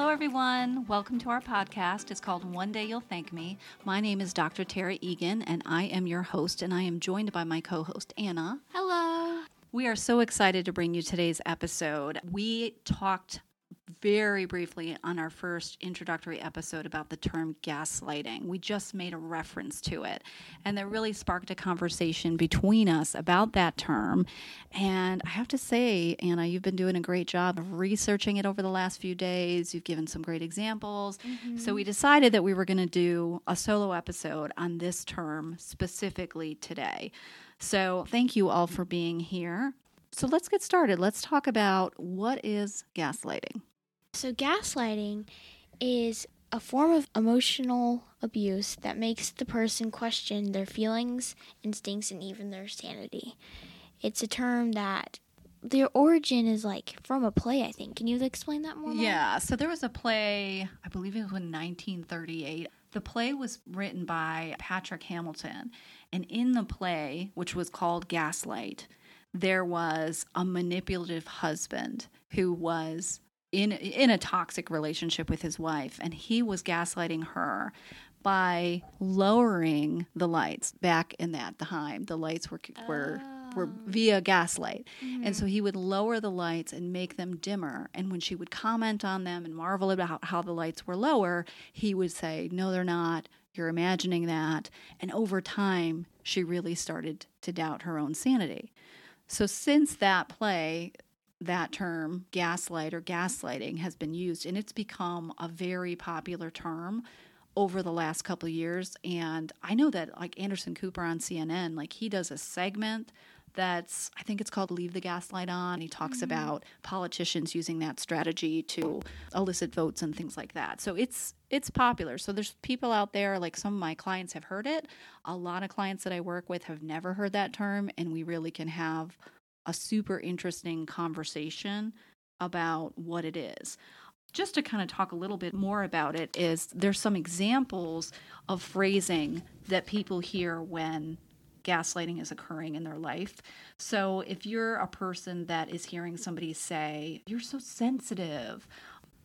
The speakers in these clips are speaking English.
Hello, everyone. Welcome to our podcast. It's called One Day You'll Thank Me. My name is Dr. Tara Egan, and I am your host, and I am joined by my co host, Anna. Hello. We are so excited to bring you today's episode. We talked very briefly on our first introductory episode about the term gaslighting. We just made a reference to it, and that really sparked a conversation between us about that term. And I have to say, Anna, you've been doing a great job of researching it over the last few days. You've given some great examples. Mm-hmm. So we decided that we were going to do a solo episode on this term specifically today. So thank you all for being here. So let's get started. Let's talk about what is gaslighting. So, gaslighting is a form of emotional abuse that makes the person question their feelings, instincts, and even their sanity. It's a term that their origin is like from a play, I think. Can you explain that more? Yeah, so there was a play, I believe it was in 1938. The play was written by Patrick Hamilton, and in the play, which was called Gaslight, there was a manipulative husband who was in in a toxic relationship with his wife and he was gaslighting her by lowering the lights back in that time. The lights were were oh. were via gaslight. Mm-hmm. and so he would lower the lights and make them dimmer. And when she would comment on them and marvel about how the lights were lower he would say no they're not. You're imagining that. And over time she really started to doubt her own sanity. So since that play that term, gaslight or gaslighting, has been used, and it's become a very popular term over the last couple of years. And I know that, like Anderson Cooper on CNN, like he does a segment that's I think it's called Leave the Gaslight On. He talks mm-hmm. about politicians using that strategy to elicit votes and things like that. So it's it's popular. So there's people out there like some of my clients have heard it. A lot of clients that I work with have never heard that term and we really can have a super interesting conversation about what it is. Just to kind of talk a little bit more about it is there's some examples of phrasing that people hear when gaslighting is occurring in their life. So if you're a person that is hearing somebody say, "You're so sensitive,"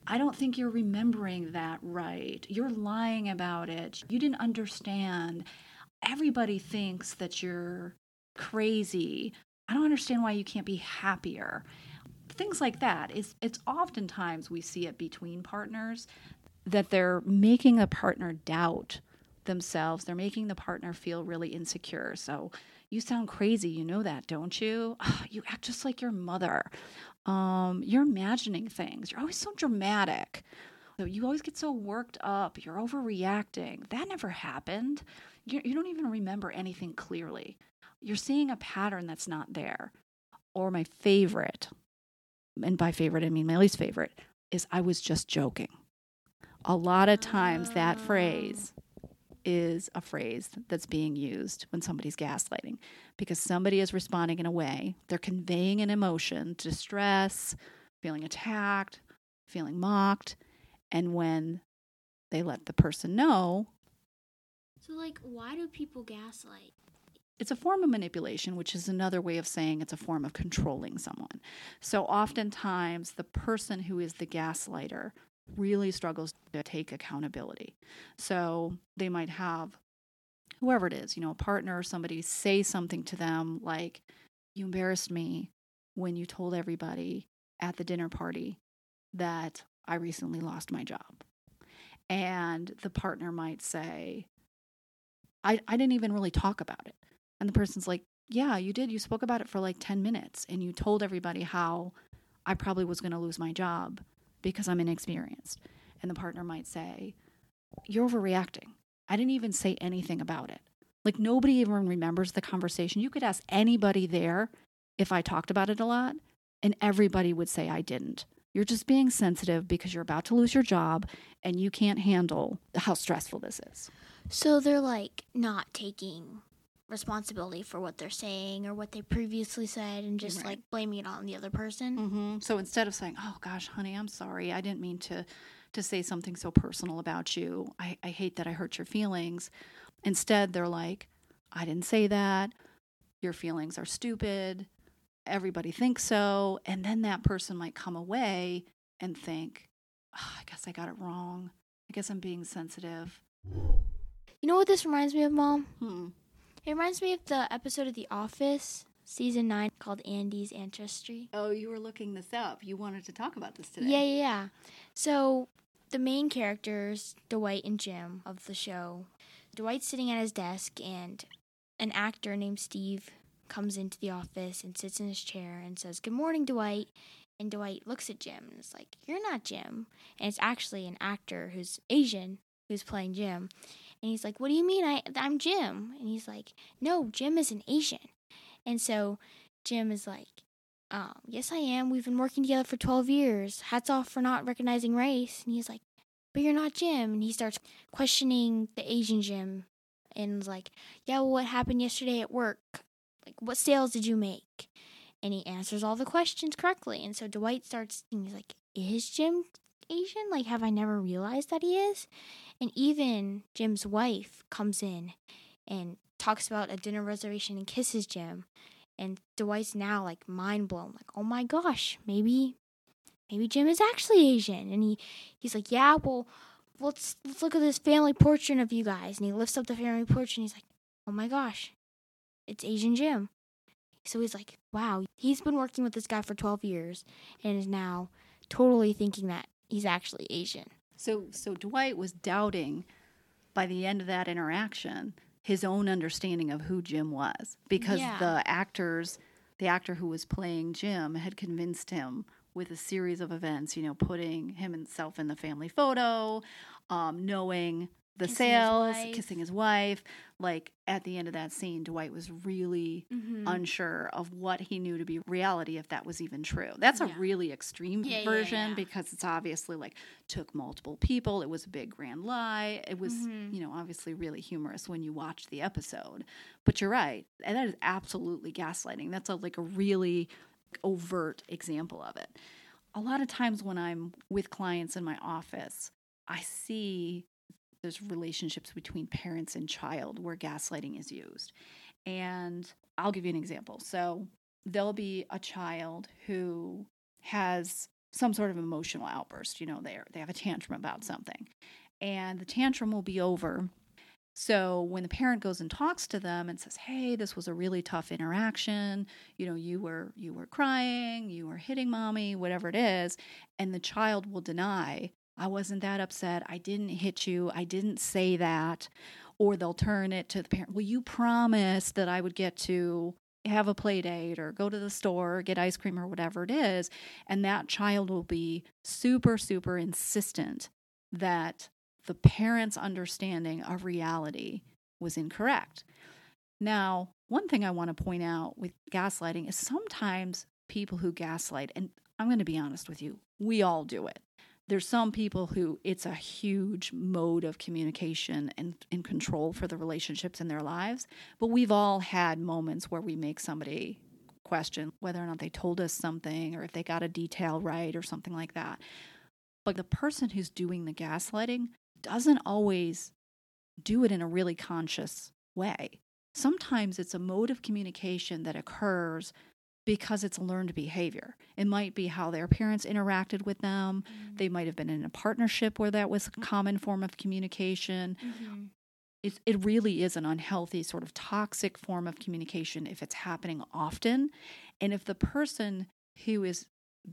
I don't think you're remembering that right. You're lying about it. You didn't understand. Everybody thinks that you're crazy. I don't understand why you can't be happier. Things like that. Is it's oftentimes we see it between partners that they're making a partner doubt themselves. They're making the partner feel really insecure. So you sound crazy. You know that, don't you? Oh, you act just like your mother. Um, you're imagining things. You're always so dramatic. You always get so worked up. You're overreacting. That never happened. You, you don't even remember anything clearly you're seeing a pattern that's not there. Or my favorite, and by favorite, I mean my least favorite, is I was just joking. A lot of times that phrase ah. is a phrase that's being used when somebody's gaslighting because somebody is responding in a way, they're conveying an emotion, distress, feeling attacked, feeling mocked, and when they let the person know. So, like, why do people gaslight? It's a form of manipulation, which is another way of saying it's a form of controlling someone. So oftentimes, the person who is the gaslighter really struggles to take accountability. So they might have whoever it is, you know, a partner or somebody say something to them like, You embarrassed me when you told everybody at the dinner party that I recently lost my job. And the partner might say, I, I didn't even really talk about it. And the person's like, Yeah, you did. You spoke about it for like 10 minutes and you told everybody how I probably was going to lose my job because I'm inexperienced. And the partner might say, You're overreacting. I didn't even say anything about it. Like nobody even remembers the conversation. You could ask anybody there if I talked about it a lot, and everybody would say I didn't. You're just being sensitive because you're about to lose your job and you can't handle how stressful this is. So they're like not taking responsibility for what they're saying or what they previously said and just right. like blaming it on the other person. Mm-hmm. So instead of saying, "Oh gosh, honey, I'm sorry. I didn't mean to to say something so personal about you. I, I hate that I hurt your feelings." Instead, they're like, "I didn't say that. Your feelings are stupid. Everybody thinks so." And then that person might come away and think, oh, I guess I got it wrong. I guess I'm being sensitive. You know what this reminds me of, Mom? Hmm. It reminds me of the episode of The Office, season nine, called Andy's Ancestry. Oh, you were looking this up. You wanted to talk about this today. Yeah, yeah, yeah. So the main characters, Dwight and Jim of the show, Dwight's sitting at his desk, and an actor named Steve comes into the office and sits in his chair and says, Good morning, Dwight. And Dwight looks at Jim and is like, You're not Jim. And it's actually an actor who's Asian who's playing Jim. And he's like, What do you mean I, I'm Jim? And he's like, No, Jim is an Asian. And so Jim is like, um, Yes, I am. We've been working together for 12 years. Hats off for not recognizing race. And he's like, But you're not Jim. And he starts questioning the Asian Jim and is like, Yeah, well, what happened yesterday at work? Like, what sales did you make? And he answers all the questions correctly. And so Dwight starts, he's like, Is Jim Asian? Like, have I never realized that he is? And even Jim's wife comes in and talks about a dinner reservation and kisses Jim. And Dwight's now like mind blown, like, oh my gosh, maybe maybe Jim is actually Asian. And he, he's like, Yeah, well, let's let's look at this family portrait of you guys. And he lifts up the family portrait and he's like, Oh my gosh, it's Asian Jim. So he's like, Wow, he's been working with this guy for twelve years and is now totally thinking that he's actually Asian. So so Dwight was doubting by the end of that interaction his own understanding of who Jim was because Yeah. the actors the actor who was playing Jim had convinced him with a series of events, you know, putting him himself in the family photo, um, knowing the Kissing sales, wife. kissing his wife. Like at the end of that scene, Dwight was really Mm-hmm. unsure of what he knew to be reality if that was even true. That's a really extreme Yeah, yeah, version yeah. because it's obviously like took multiple people. It was a big grand lie. It was, Mhm. you know, obviously really humorous when you watch the episode. But you're right. And that is absolutely gaslighting. That's a like a really overt example of it. A lot of times when I'm with clients in my office, I see there's relationships between parents and child where gaslighting is used. And I'll give you an example. So there'll be a child who has some sort of emotional outburst, you know, they they have a tantrum about something. And the tantrum will be over. So when the parent goes and talks to them and says, "Hey, this was a really tough interaction. You know, you were you were crying, you were hitting mommy, whatever it is," and the child will deny, "I wasn't that upset. I didn't hit you. I didn't say that." Or they'll turn it to the parent, "Well, you promised that I would get to have a play date or go to the store, or get ice cream or whatever it is." And that child will be super super insistent that the parent's understanding of reality was incorrect. Now, one thing I want to point out with gaslighting is sometimes people who gaslight, and I'm going to be honest with you, we all do it. There's some people who it's a huge mode of communication and, and control for the relationships in their lives. But we've all had moments where we make somebody question whether or not they told us something or if they got a detail right or something like that. But the person who's doing the gaslighting doesn't always do it in a really conscious way. Sometimes it's a mode of communication that occurs because it's learned behavior. It might be how their parents interacted with them. They might have been in a partnership where that was a common form of communication. Mm-hmm. It, it really is an unhealthy, sort of toxic form of communication if it's happening often. And if the person who is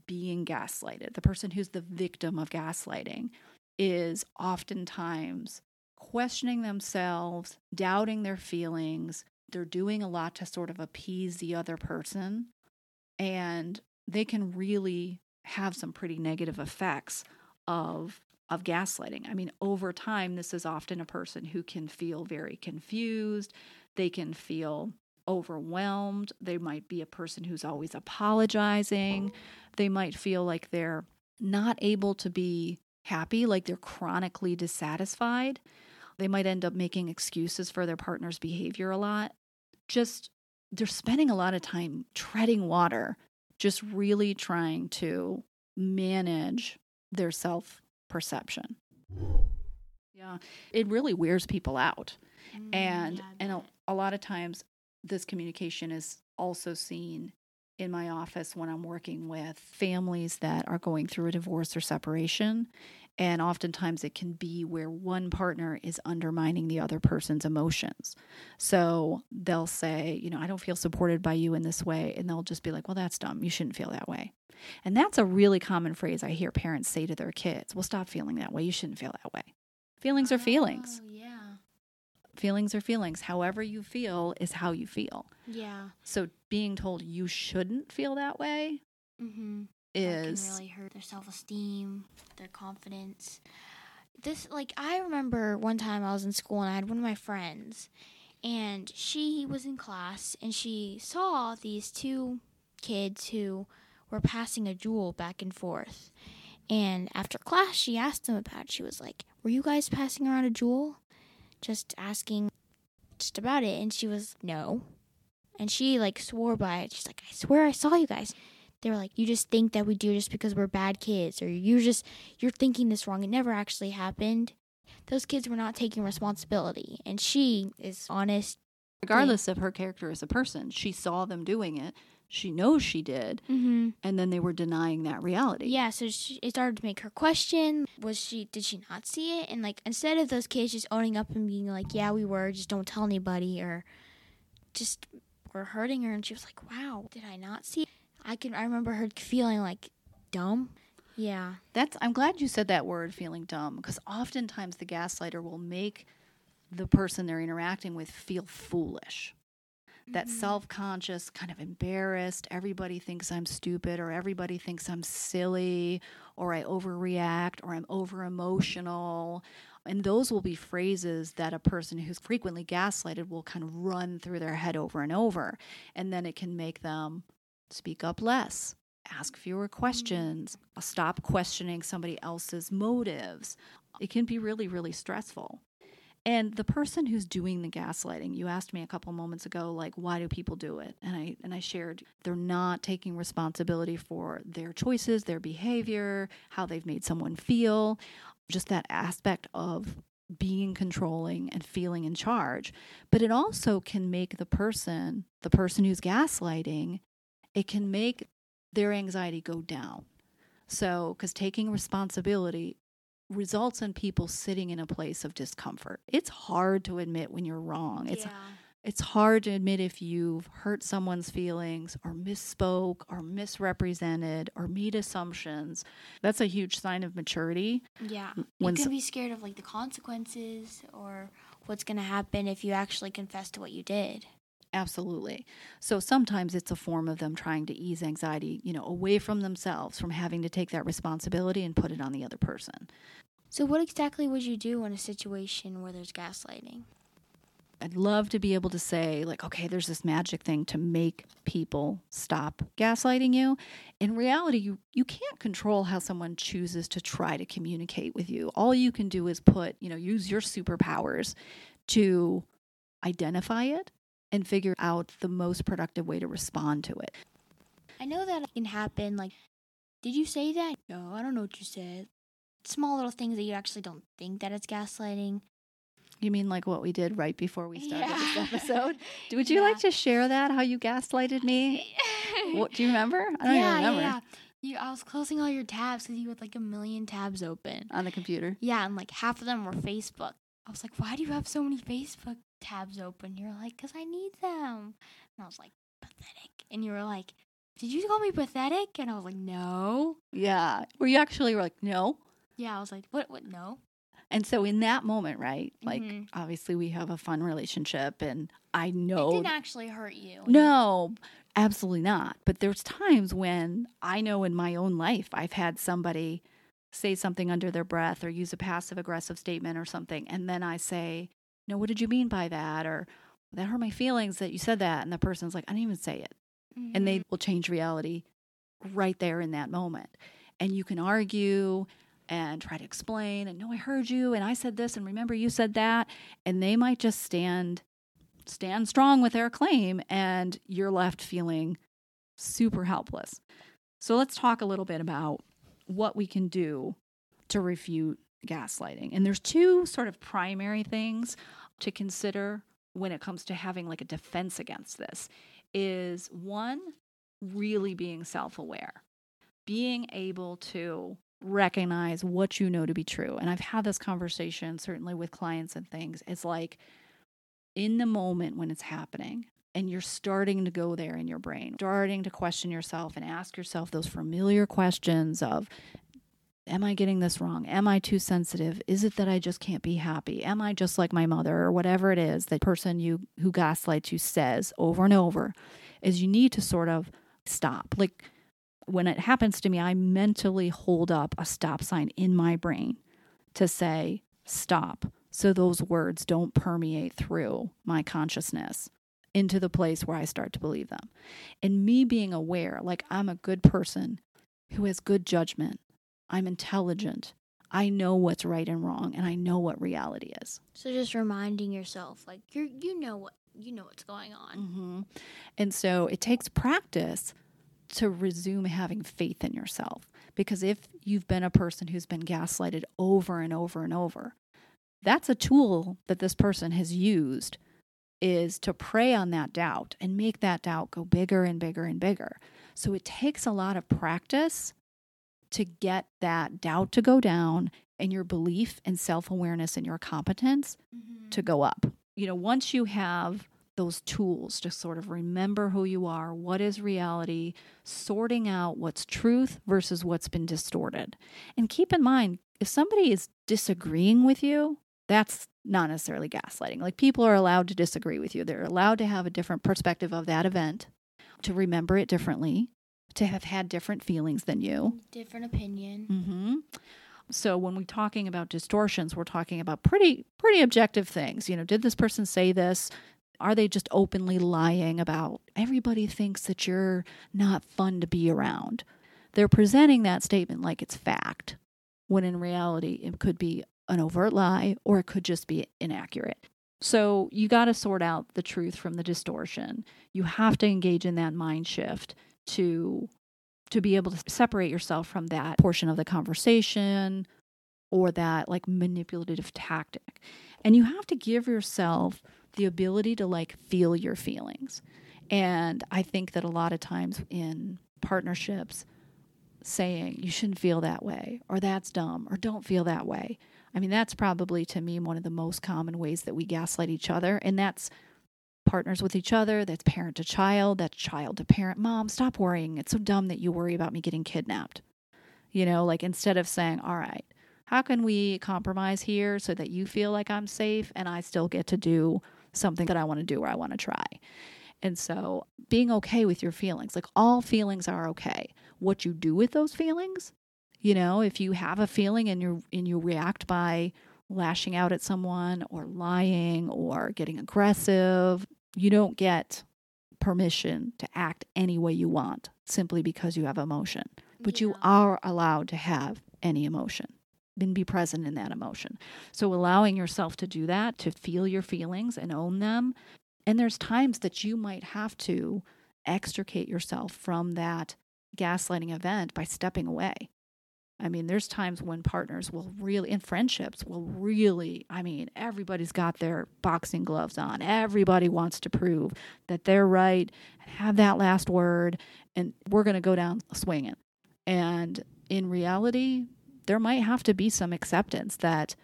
being gaslighted, the person who's the victim of gaslighting, is oftentimes questioning themselves, doubting their feelings. They're doing a lot to sort of appease the other person. And they can really have some pretty negative effects of of gaslighting. I mean, over time this is often a person who can feel very confused. They can feel overwhelmed. They might be a person who's always apologizing. They might feel like they're not able to be happy, like they're chronically dissatisfied. They might end up making excuses for their partner's behavior a lot. Just they're spending a lot of time treading water, just really trying to manage their self perception. Yeah, it really wears people out. Mm, and and a, a lot of times this communication is also seen in my office when I'm working with families that are going through a divorce or separation. And oftentimes it can be where one partner is undermining the other person's emotions. So they'll say, you know, I don't feel supported by you in this way. And they'll just be like, well, that's dumb. You shouldn't feel that way. And that's a really common phrase I hear parents say to their kids. Well, stop feeling that way. You shouldn't feel that way. Feelings are feelings. Oh, yeah. Feelings are feelings. However you feel is how you feel. Yeah. So being told you shouldn't feel that way Mm-hmm. Is can really hurt their self-esteem, their confidence. This like I remember one time I was in school and I had one of my friends and she was in class and she saw these two kids who were passing a Juul back and forth. And after class she asked them about it. She was like, "Were you guys passing around a Juul?" Just asking just about it and she was, "No." And she like swore by it. She's like, "I swear I saw you guys." They were like, you just think that we do just because we're bad kids, or you just you're thinking this wrong. It never actually happened. Those kids were not taking responsibility, and she is honest. regardless of her character as a person, she saw them doing it. She knows she did, Mm-hmm. and then they were denying that reality. Yeah, so she, it started to make her question: Was she? Did she not see it? And like, instead of those kids just owning up and being like, "Yeah, we were," just don't tell anybody, or just were hurting her, and she was like, "Wow, did I not see?" It? I can. I remember her feeling like dumb. Yeah. That's I'm glad you said that word feeling dumb because oftentimes the gaslighter will make the person they're interacting with feel foolish. That Mhm. self-conscious, kind of embarrassed, everybody thinks I'm stupid or everybody thinks I'm silly or I overreact or I'm over emotional. And those will be phrases that a person who's frequently gaslighted will kind of run through their head over and over. And then it can make them speak up less, ask fewer questions, stop questioning somebody else's motives. It can be really, really stressful. And the person who's doing the gaslighting, you asked me a couple moments ago, like, why do people do it? And I and I shared they're not taking responsibility for their choices, their behavior, how they've made someone feel, just that aspect of being controlling and feeling in charge. But it also can make the person, the person who's gaslighting, it can make their anxiety go down. So, because taking responsibility results in people sitting in a place of discomfort. It's hard to admit when you're wrong. It's yeah. it's hard to admit if you've hurt someone's feelings or misspoke or misrepresented or made assumptions. That's a huge sign of maturity. Yeah. When you can be scared of like the consequences or what's going to happen if you actually confess to what you did. Absolutely. So sometimes it's a form of them trying to ease anxiety, you know, away from themselves, from having to take that responsibility and put it on the other person. So, what exactly would you do in a situation where there's gaslighting? I'd love to be able to say, like, okay, there's this magic thing to make people stop gaslighting you. In reality, you, you can't control how someone chooses to try to communicate with you. All you can do is put, you know, use your superpowers to identify it and figure out the most productive way to respond to it. I know that can happen. Like, did you say that? No, I don't know what you said. Small little things that you actually don't think that it's gaslighting. You mean like what we did right before we started this episode? Would you like to share that, how you gaslighted me? What, do you remember? I don't yeah, even remember. yeah, yeah. You, I was closing all your tabs because you had like a million tabs open. On the computer. Yeah, and like half of them were Facebook. I was like, why do you have so many Facebook tabs open? You're like, because I need them. And I was like, pathetic. And you were like, did you call me pathetic? And I was like, no. Yeah. Were you actually were like, no. Yeah, I was like, what? What? No. And so in that moment, right? Like Mhm. obviously we have a fun relationship and I know It didn't actually hurt you. No, absolutely not. But there's times when I know in my own life I've had somebody say something under their breath or use a passive aggressive statement or something and then I say, "No, what did you mean by that?" or that hurt my feelings that you said that and the person's like, "I didn't even say it." And they mm-hmm. will change reality right there in that moment. And you can argue and try to explain and no I heard you and I said this and remember you said that and they might just stand stand strong with their claim and you're left feeling super helpless. So let's talk a little bit about what we can do to refute gaslighting. And there's two sort of primary things to consider when it comes to having like a defense against this is one really being self aware, being able to recognize what you know to be true. And I've had this conversation certainly with clients and things. It's like in the moment when it's happening, and you're starting to go there in your brain, starting to question yourself and ask yourself those familiar questions of Am I getting this wrong? Am I too sensitive? Is it that I just can't be happy? Am I just like my mother or whatever it is that person you who gaslights you says over and over is you need to sort of stop. Like when it happens to me, I mentally hold up a stop sign in my brain to say stop so those words don't permeate through my consciousness into the place where I start to believe them. And me being aware, like I'm a good person who has good judgment, I'm intelligent, I know what's right and wrong, and I know what reality is. So just reminding yourself, like you you know what you know what's going on. Mm-hmm. And so it takes practice to resume having faith in yourself. Because if you've been a person who's been gaslighted over and over and over, that's a tool that this person has used is to prey on that doubt and make that doubt go bigger and bigger and bigger. So it takes a lot of practice to get that doubt to go down and your belief and self awareness and your competence mm-hmm. to go up. You know, once you have those tools to sort of remember who you are, what is reality, sorting out what's truth versus what's been distorted. And keep in mind, if somebody is disagreeing with you, that's not necessarily gaslighting. Like people are allowed to disagree with you. They're allowed to have a different perspective of that event, to remember it differently, to have had different feelings than you, different opinion. Mm-hmm. So when we're talking about distortions, we're talking about pretty pretty objective things. You know, did this person say this? Are they just openly lying about everybody thinks that you're not fun to be around? They're presenting that statement like it's fact, when in reality it could be an overt lie or it could just be inaccurate. So you got to sort out the truth from the distortion. You have to engage in that mind shift to to be able to separate yourself from that portion of the conversation or that like manipulative tactic. And you have to give yourself the ability to like feel your feelings. And I think that a lot of times in partnerships saying you shouldn't feel that way or that's dumb or don't feel that way I mean, that's probably to me one of the most common ways that we gaslight each other. And that's partners with each other, that's parent to child, that's child to parent. Mom, stop worrying. It's so dumb that you worry about me getting kidnapped. You know, like instead of saying, all right, how can we compromise here so that you feel like I'm safe and I still get to do something that I want to do or I want to try? And so being okay with your feelings, like all feelings are okay. What you do with those feelings you know, if you have a feeling and you and you react by lashing out at someone or lying or getting aggressive, you don't get permission to act any way you want simply because you have emotion. But yeah. you are allowed to have any emotion and be present in that emotion. So allowing yourself to do that, to feel your feelings and own them. And there's times that you might have to extricate yourself from that gaslighting event by stepping away. I mean, there's times when partners will really, in friendships, will really, I mean, everybody's got their boxing gloves on. Everybody wants to prove that they're right and have that last word, and we're going to go down swinging. And in reality, there might have to be some acceptance that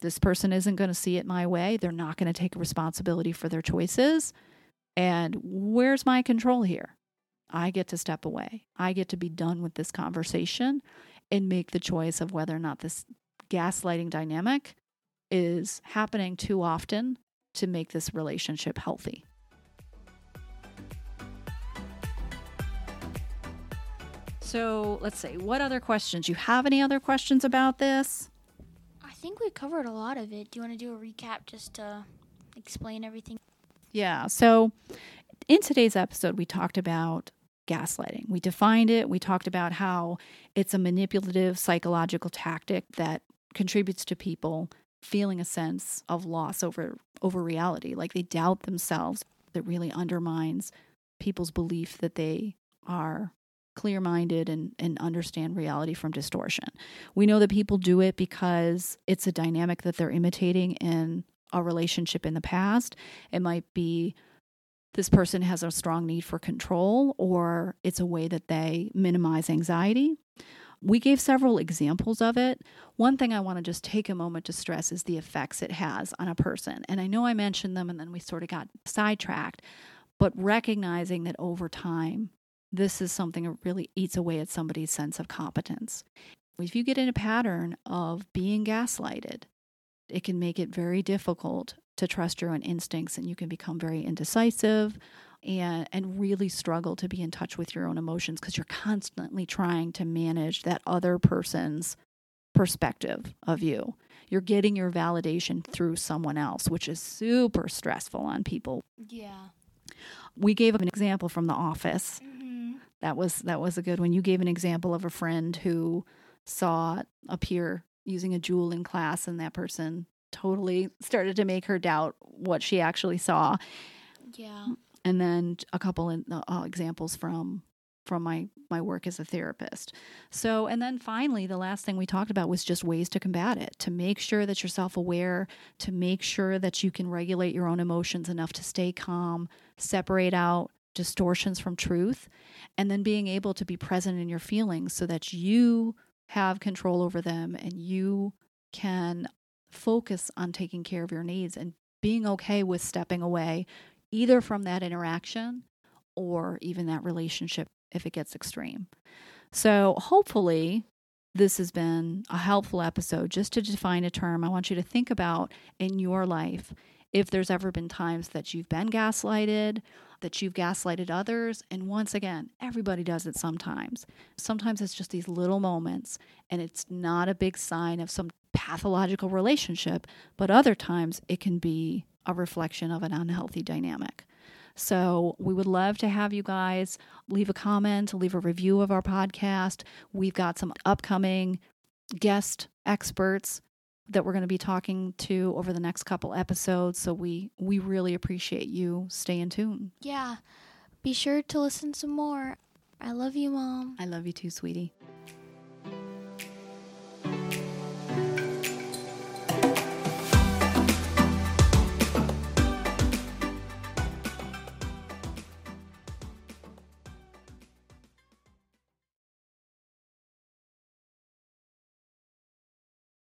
this person isn't going to see it my way. They're not going to take responsibility for their choices. And where's my control here? I get to step away. I get to be done with this conversation and make the choice of whether or not this gaslighting dynamic is happening too often to make this relationship healthy. So let's see, what other questions? You have any other questions about this? I think we covered a lot of it. Do you want to do a recap just to explain everything? Yeah. So in today's episode, we talked about gaslighting. We defined it. We talked about how it's a manipulative psychological tactic that contributes to people feeling a sense of loss over over reality, like they doubt themselves. That really undermines people's belief that they are clear minded and, and understand reality from distortion. We know that people do it because it's a dynamic that they're imitating in a relationship in the past. It might be this person has a strong need for control or it's a way that they minimize anxiety. We gave several examples of it. One thing I want to just take a moment to stress is the effects it has on a person. And I know I mentioned them and then we sort of got sidetracked, but recognizing that over time, this is something that really eats away at somebody's sense of competence. If you get in a pattern of being gaslighted, it can make it very difficult to trust your own instincts and you can become very indecisive and and really struggle to be in touch with your own emotions because you're constantly trying to manage that other person's perspective of you. You're getting your validation through someone else, which is super stressful on people. Yeah. We gave an example from the office. Mm-hmm. That was that was a good one. You gave an example of a friend who saw a peer using a Juul in class and that person totally started to make her doubt what she actually saw. Yeah. And then a couple of uh, examples from from my my work as a therapist. So, and then finally, the last thing we talked about was just ways to combat it, to make sure that you're self-aware, to make sure that you can regulate your own emotions enough to stay calm, separate out distortions from truth, and then being able to be present in your feelings so that you have control over them and you can focus on taking care of your needs and being okay with stepping away either from that interaction or even that relationship if it gets extreme. So, hopefully, this has been a helpful episode just to define a term. I want you to think about in your life if there's ever been times that you've been gaslighted, that you've gaslighted others. And once again, everybody does it sometimes. Sometimes it's just these little moments, and it's not a big sign of some pathological relationship, but other times it can be a reflection of an unhealthy dynamic. So, we would love to have you guys leave a comment, leave a review of our podcast. We've got some upcoming guest experts that we're going to be talking to over the next couple episodes. So we we really appreciate you staying tuned. Yeah. Be sure to listen some more. I love you, mom. I love you too, sweetie.